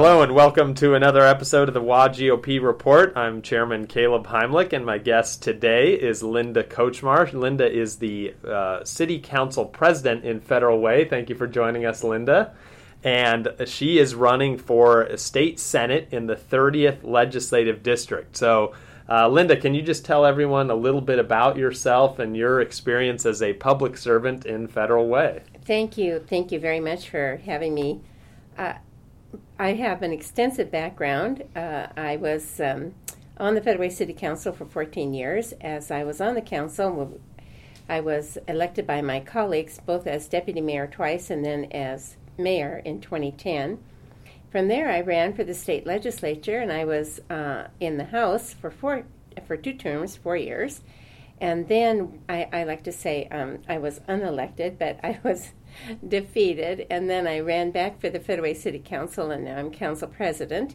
Hello and welcome to another episode of the WA GOP Report. I'm Chairman Caleb Heimlich, and my guest today is Linda Kochmar. Linda is the uh, City Council President in Federal Way. Thank you for joining us, Linda. And she is running for state senate in the 30th Legislative District. So, uh, Linda, can you just tell everyone a little bit about yourself and your experience as a public servant in Federal Way? Thank you. Thank you very much for having me. Uh, I have an extensive background. Uh, I was um, on the Federal Way City Council for 14 years. As I was on the council, I was elected by my colleagues both as deputy mayor twice and then as mayor in 2010. From there, I ran for the state legislature, and I was uh, in the House for four for two terms, four years. And then I, I like to say um, I was unelected, but I was defeated. And then I ran back for the Federal Way City Council, and now I'm council president.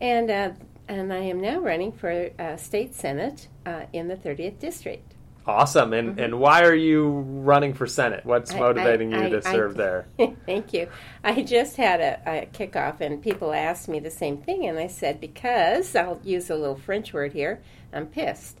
And uh, and I am now running for uh, state senate uh, in the 30th district. Awesome. And mm-hmm. and why are you running for Senate? What's motivating I, I, you to I, serve there? Thank you. I just had a, a, kickoff, and people asked me the same thing, and I said because I'll use a little French word here. I'm pissed.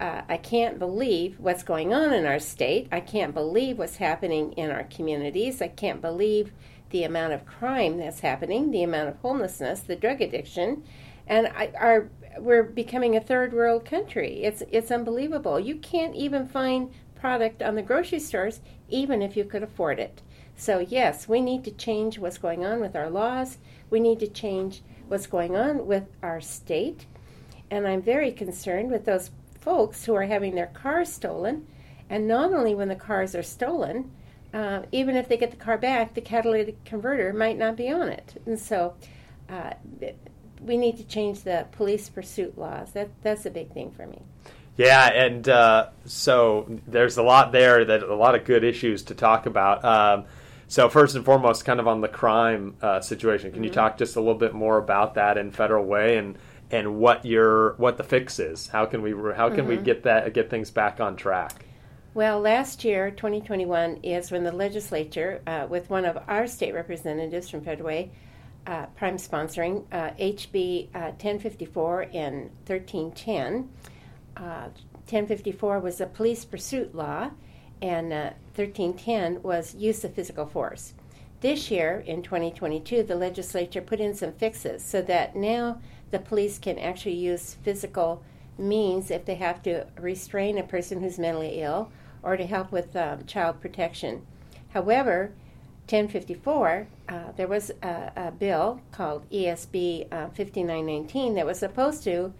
Uh, I can't believe what's going on in our state. I can't believe what's happening in our communities. I can't believe the amount of crime that's happening, the amount of homelessness, the drug addiction, and I, our we're becoming a third world country. It's it's unbelievable. You can't even find product on the grocery stores even if you could afford it. So yes, we need to change what's going on with our laws. We need to change what's going on with our state. And I'm very concerned with those folks who are having their cars stolen. And not only when the cars are stolen, uh, even if they get the car back, the catalytic converter might not be on it. And so uh, we need to change the police pursuit laws. That that's a big thing for me. Yeah, and uh, so there's a lot there that a lot of good issues to talk about. Um, so first and foremost, kind of on the crime uh, situation, can mm-hmm. you talk just a little bit more about that in federal way and and what your what the fix is? How can we how can mm-hmm. we get that get things back on track? Well, last year, 2021, is when the legislature, uh, with one of our state representatives from Federal Way, uh, prime sponsoring uh, HB 1054 and 1310. 1054 uh, was a police pursuit law, and 1310 uh, was use of physical force. This year, in 2022, the legislature put in some fixes so that now the police can actually use physical means if they have to restrain a person who's mentally ill or to help with um, child protection. However, 1054, uh, there was a, a, bill called ESB uh, 5919 that was supposed to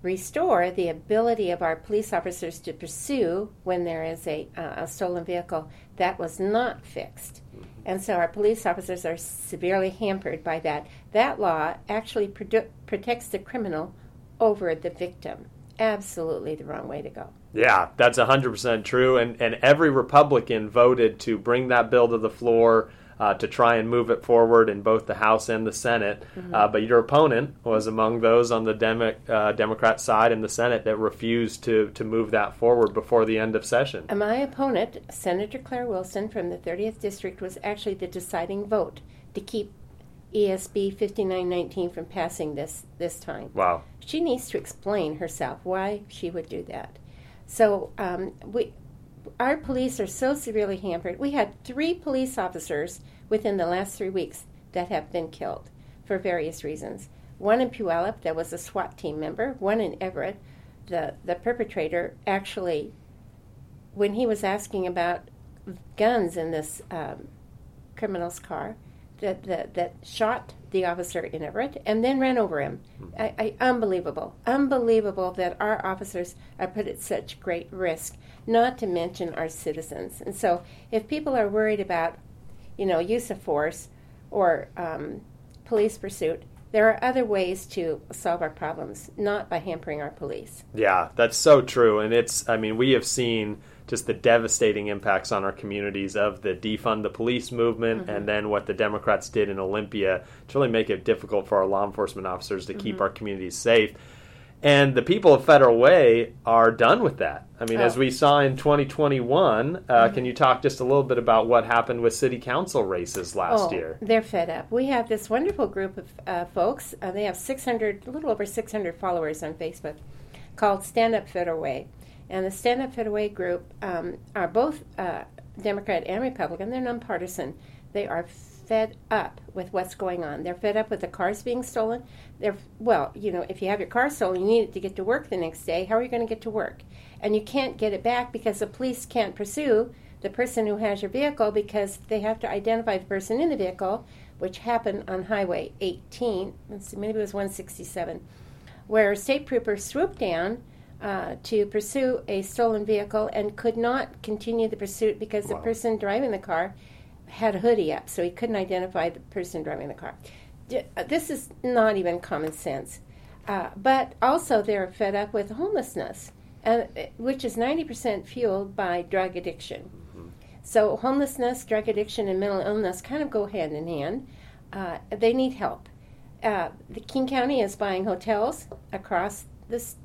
restore the ability of our police officers to pursue when there is a, uh, a stolen vehicle. That was not fixed. And so our police officers are severely hampered by that. That law actually produ- protects the criminal over the victim. Absolutely the wrong way to go. Yeah, that's 100% true. And, and every Republican voted to bring that bill to the floor uh, to try and move it forward in both the House and the Senate. Mm-hmm. Uh, but your opponent was among those on the Demo- uh, Democrat side in the Senate that refused to, to move that forward before the end of session. And my opponent, Senator Claire Wilson from the 30th District, was actually the deciding vote to keep ESB 5919 from passing this this time. Wow. She needs to explain herself why she would do that. So um, we, our police are so severely hampered. We had three police officers within the last three weeks that have been killed for various reasons. One in Puyallup that was a SWAT team member. One in Everett. The the perpetrator actually, when he was asking about guns in this um, criminal's car, that, that, that shot the officer in Everett and then ran over him. Hmm. I, I, unbelievable. Unbelievable that our officers are put at such great risk, not to mention our citizens. And so if people are worried about, you know, use of force or um, police pursuit, there are other ways to solve our problems, not by hampering our police. Yeah, that's so true. And it's, I mean, we have seen just the devastating impacts on our communities of the defund the police movement mm-hmm. and then what the Democrats did in Olympia to really make it difficult for our law enforcement officers to mm-hmm. keep our communities safe. And the people of Federal Way are done with that. I mean, Oh. as we saw in 2021, uh, can you talk just a little bit about what happened with city council races last oh, year? They're fed up. We have this wonderful group of uh, folks. Uh, they have 600, a little over 600 followers on Facebook called Stand Up Federal Way. And the Stand Up Way group um, are both uh, Democrat and Republican. They're nonpartisan. They are fed up with what's going on. They're fed up with the cars being stolen. They're well, you know, if you have your car stolen, you need it to get to work the next day. How are you going to get to work? And you can't get it back because the police can't pursue the person who has your vehicle because they have to identify the person in the vehicle, which happened on Highway 18. Let's see, maybe it was 167, where state troopers swooped down uh, to pursue a stolen vehicle and could not continue the pursuit because Wow. the person driving the car had a hoodie up, so he couldn't identify the person driving the car. Uh, This is not even common sense. Uh, but also, they're fed up with homelessness, uh, which is 90% fueled by drug addiction. So, homelessness, drug addiction, and mental illness kind of go hand in hand. Uh, they need help. Uh, the King County is buying hotels across this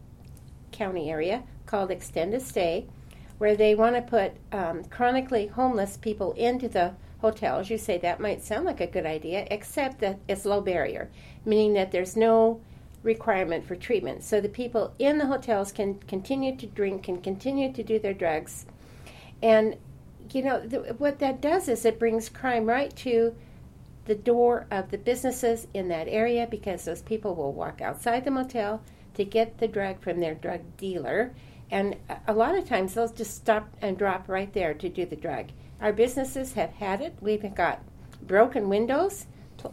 county area called Extended Stay, where they want to put um, chronically homeless people into the hotels. You say that might sound like a good idea, except that it's low barrier, meaning that there's no requirement for treatment. So the people in the hotels can continue to drink, can continue to do their drugs. And, you know, th- what that does is it brings crime right to the door of the businesses in that area because those people will walk outside the motel to get the drug from their drug dealer. And a- lot of times they'll just stop and drop right there to do the drug. Our businesses have had it. We've got broken windows.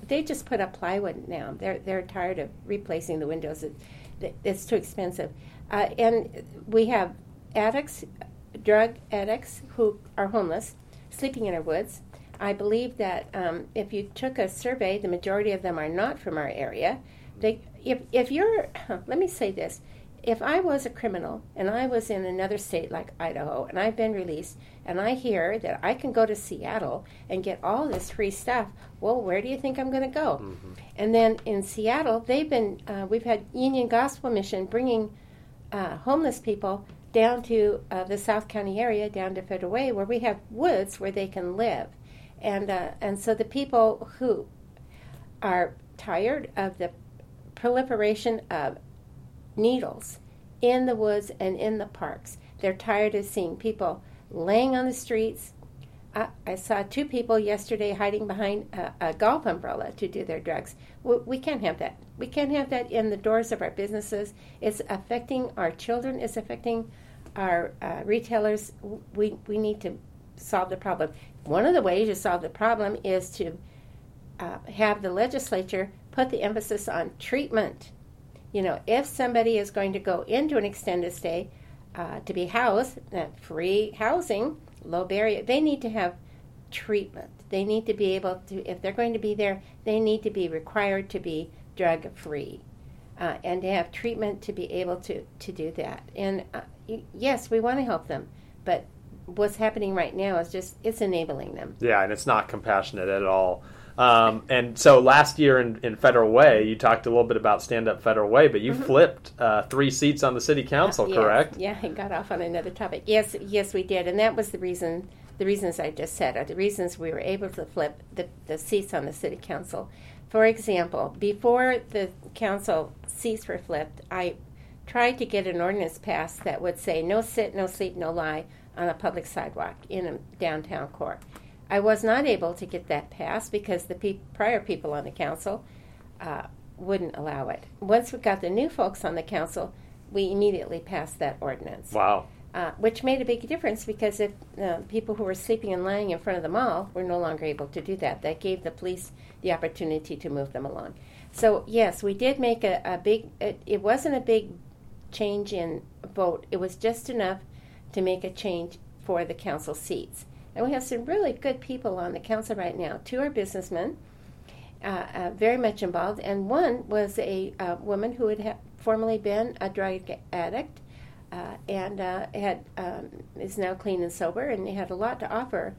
They just put up plywood now. They're, they're tired of replacing the windows. It- it's too expensive. Uh, and we have addicts, drug addicts who are homeless, sleeping in our woods. I believe that um, if you took a survey, the majority of them are not from our area. They, if, if you're, let me say this, if I was a criminal and I was in another state like Idaho and I've been released and I hear that I can go to Seattle and get all this free stuff, well, where do you think I'm going to go? And then in Seattle, they've been, uh, we've had Union Gospel Mission bringing uh, homeless people down to uh, the South County area, down to Federal Way, where we have woods where they can live. And, uh, and so the people who are tired of the proliferation of needles in the woods and in the parks, they're tired of seeing people laying on the streets. I, I saw two people yesterday hiding behind a, a golf umbrella to do their drugs. We, we can't have that. We can't have that in the doors of our businesses. It's affecting our children. It's affecting our uh, retailers. We, we need to solve the problem. One of the ways to solve the problem is to uh, have the legislature put the emphasis on treatment. You know, if somebody is going to go into an extended stay uh, to be housed, uh, free housing, low barrier, they need to have treatment. They need to be able to, if they're going to be there, they need to be required to be drug free. Uh, and to have treatment to be able to, to do that. And uh, yes, we want to help them, but what's happening right now is just it's enabling them. Yeah, and it's not compassionate at all. Um, and so last year in, in Federal Way, you talked a little bit about Stand Up Federal Way, but you flipped uh, three seats on the city council, Yes, correct? Yeah, I got off on another topic. Yes, yes, we did, and that was the reason. The reasons I just said are the reasons we were able to flip the, the seats on the city council. For example, before the council seats were flipped, I tried to get an ordinance passed that would say no sit, no sleep, no lie on a public sidewalk in a downtown core. I was not able to get that passed because the pe- prior people on the council uh, wouldn't allow it. Once we got the new folks on the council, we immediately passed that ordinance, Wow. uh, which made a big difference because if uh, people who were sleeping and lying in front of the mall were no longer able to do that, that gave the police the opportunity to move them along. So yes, we did make a, a big. It, it wasn't a big change in vote. It was just enough to make a change for the council seats. And we have some really good people on the council right now. Two are businessmen, uh, uh, very much involved, and one was a uh, woman who had ha- formerly been a drug addict uh, and uh, had um, is now clean and sober, and they had a lot to offer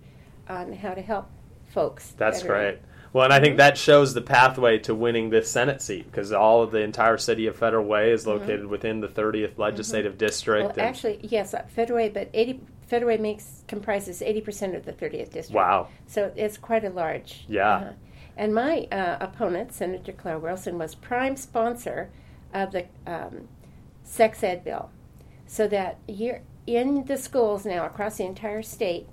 on how to help folks. That's that are- great. Well, and I think that shows the pathway to winning this Senate seat because all of the entire city of Federal Way is located within the 30th legislative district. Well, actually, yes, uh, Federal Way, but 80 Federal Way makes comprises 80% of the 30th district. wow. So it's quite a large. Yeah. uh, and my uh, opponent, Senator Claire Wilson, was prime sponsor of the um, sex ed bill, so that you're in the schools now across the entire state.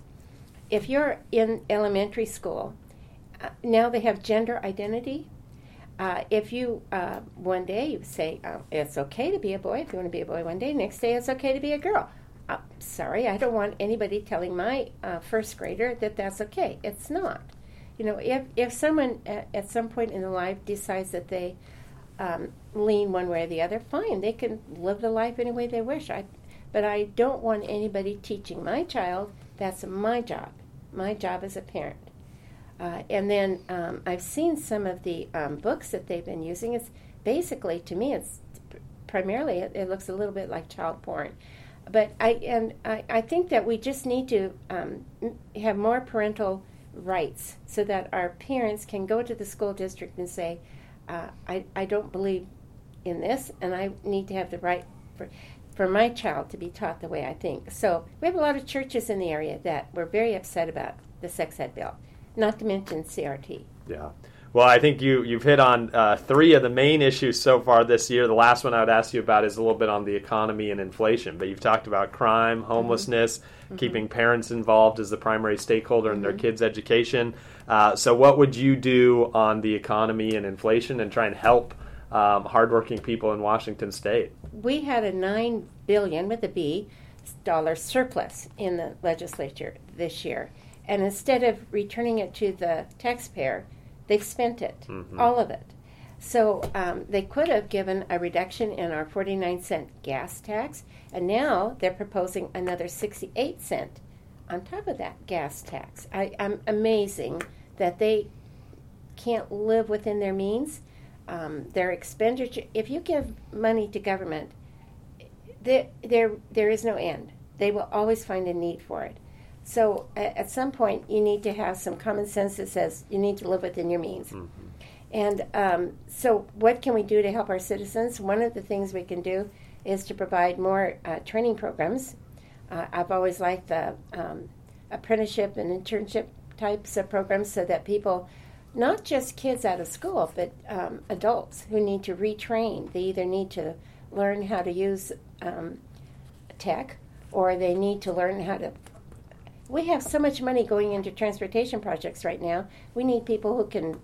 If you're in elementary school, uh, now they have gender identity. Uh, if you uh, one day you say uh, it's okay to be a boy if you want to be a boy one day, next day it's okay to be a girl. Uh, sorry, I don't want anybody telling my uh, first grader that that's okay. It's not. You know, if if someone at, at some point in their life decides that they um, lean one way or the other, fine, they can live the life any way they wish. I, but I don't want anybody teaching my child. That's my job. My job as a parent. Uh, and then um, I've seen some of the um, books that they've been using. It's basically, to me, it's primarily it, it looks a little bit like child porn. But I and I, I think that we just need to um, have more parental rights so that our parents can go to the school district and say, uh, I, I don't believe in this, and I need to have the right for, for my child to be taught the way I think. So we have a lot of churches in the area that were very upset about the sex ed bill, not to mention CRT. Yeah. Well, I think you you've hit on uh, three of the main issues so far this year. The last one I would ask you about is a little bit on the economy and inflation. But you've talked about crime, homelessness, keeping parents involved as the primary stakeholder in their kids' education. Uh, so, what would you do on the economy and inflation, and try and help um, hardworking people in Washington State? we had a nine billion with a B dollar surplus in the legislature this year, and instead of returning it to the taxpayer, they've spent it, all of it. So um, they could have given a reduction in our forty nine cent gas tax, and now they're proposing another sixty eight cent on top of that gas tax. I, I'm amazing that they can't live within their means. Um, their expenditure, if you give money to government, there, there, there is no end. They will always find a need for it. So at, some point, you need to have some common sense that says you need to live within your means. And um, so, what can we do to help our citizens? One of the things we can do is to provide more uh, training programs. Uh, I've always liked the um, apprenticeship and internship types of programs so that people, not just kids out of school, but um, adults who need to retrain, they either need to learn how to use um, tech or they need to learn how to. We have so much money going into transportation projects right now. We need people who can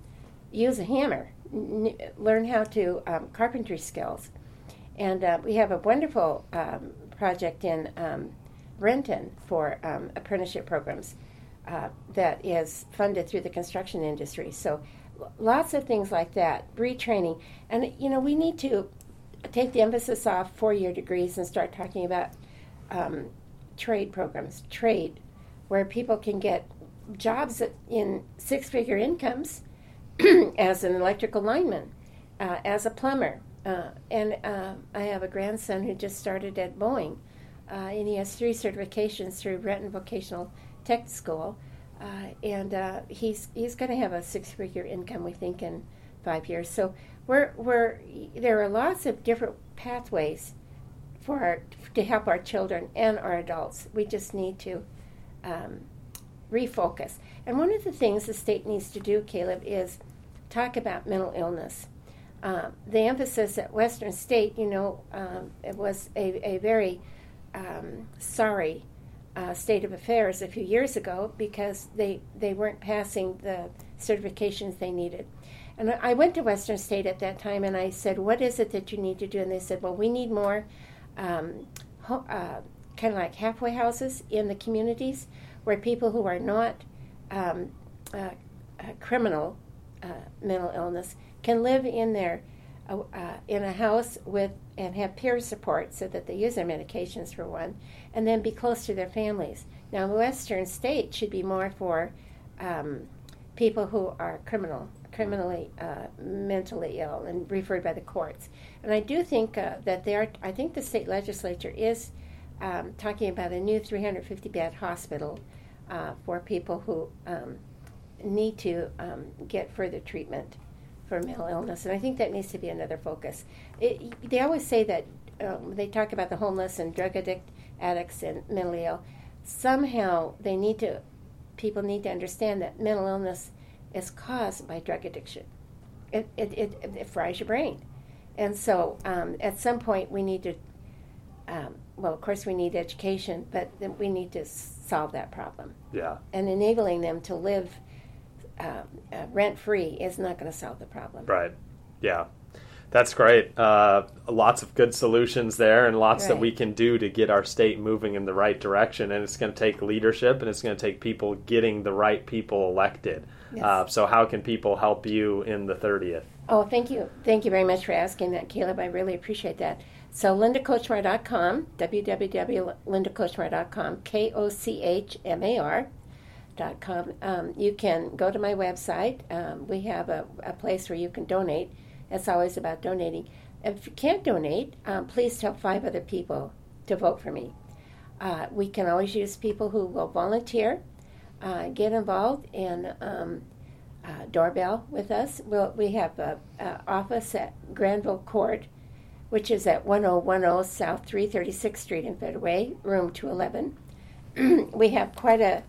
use a hammer, n- learn how to um, carpentry skills. And uh, we have a wonderful um, project in um, Renton for um, apprenticeship programs uh, that is funded through the construction industry. So lots of things like that, retraining. And, you know, we need to take the emphasis off four year degrees and start talking about um, trade programs, trade, where people can get jobs in six figure incomes as an electrical lineman, uh, as a plumber. Uh, and uh, I have a grandson who just started at Boeing, uh, and he has three certifications through Renton Vocational Tech School. Uh, and uh, he's he's going to have a six-figure income, we think, in five years. So we're we're there are lots of different pathways for our, to help our children and our adults. We just need to um, refocus. And one of the things the state needs to do, Caleb, is talk about mental illness. Uh, the emphasis at Western State, you know, um, it was a, a very um, sorry uh, state of affairs a few years ago because they, they weren't passing the certifications they needed. And I went to Western State at that time and I said, What is it that you need to do? And they said, Well, we need more um, ho- uh, kind of like halfway houses in the communities where people who are not um, uh, uh, criminal uh, mental illness can live in there uh, uh, in a house with and have peer support so that they use their medications for one, and then be close to their families. Now, Western State should be more for um, people who are criminal, criminally uh, mentally ill, and referred by the courts. And I do think uh, that there. I think the state legislature is um, talking about a new 350 bed hospital uh, for people who um, need to um, get further treatment for mental illness, and I think that needs to be another focus. It, they always say that um, they talk about the homeless and drug addict addicts and mentally ill. Somehow they need to people need to understand that mental illness is caused by drug addiction. It it, it, it fries your brain, and so um, at some point we need to. Um, well, of course, we need education, but we need to solve that problem. Yeah. And enabling them to live uh, uh, rent free is not going to solve the problem. Right. Yeah. That's great. Uh, lots of good solutions there, and lots Right. that we can do to get our state moving in the right direction. And it's going to take leadership, and it's going to take people getting the right people elected. Yes. Uh, so, how can people help you in the 30th? Oh, thank you. Thank you very much for asking that, Caleb. I really appreciate that. So, lindakochmar.com, www.lindakochmar.com, K O C H M A R. Dot com. Um, you can go to my website. Um, we have a, a place where you can donate. It's always about donating. If you can't donate, um, please tell five other people to vote for me. Uh, we can always use people who will volunteer, uh, get involved in um, uh, doorbell with us. We'll, we have a, a office at Granville Court, which is at 1010 South 336th Street in Federal Way, room 211. we have quite a,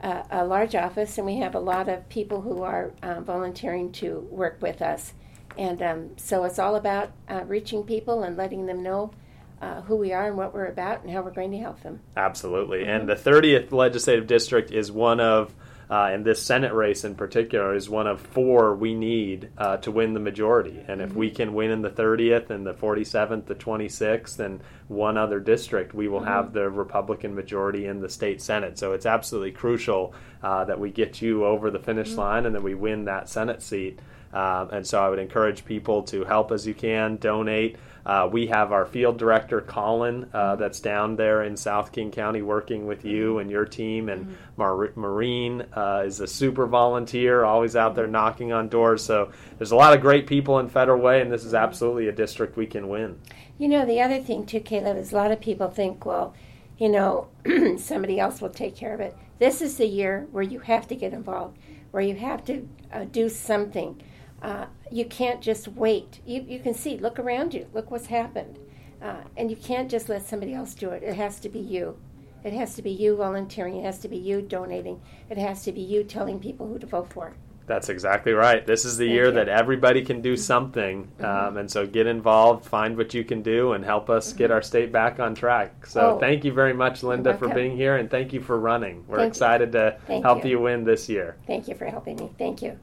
a, a large office, and we have a lot of people who are uh, volunteering to work with us. And um, so it's all about uh, reaching people and letting them know uh, who we are and what we're about and how we're going to help them. Absolutely. And the 30th legislative district is one of, uh, and this Senate race in particular, is one of four we need uh, to win the majority. And if we can win in the 30th and the 47th, the 26th, and one other district, we will have the Republican majority in the state Senate. So it's absolutely crucial uh, that we get you over the finish line and that we win that Senate seat. Um, and so I would encourage people to help as you can, donate. Uh, we have our field director, Colin, uh, that's down there in South King County working with you and your team. And Mar- Maureen uh, is a super volunteer, always out there knocking on doors. So there's a lot of great people in Federal Way, and this is absolutely a district we can win. You know, the other thing too, Caleb, is a lot of people think, well, you know, somebody else will take care of it. This is the year where you have to get involved, where you have to uh, do something. Uh, you can't just wait. You, you can see, look around you, look what's happened. Uh, and you can't just let somebody else do it. It has to be you. It has to be you volunteering. It has to be you donating. It has to be you telling people who to vote for. That's exactly right. This is the Thank year you. Mm-hmm. that everybody can do something. Um, and so get involved, find what you can do, and help us get our state back on track. So Mm-hmm. Oh. thank you very much, Linda, for being here, and thank you for running. We're Thank you. excited to Thank help you. you win this year. Thank you for helping me. Thank you.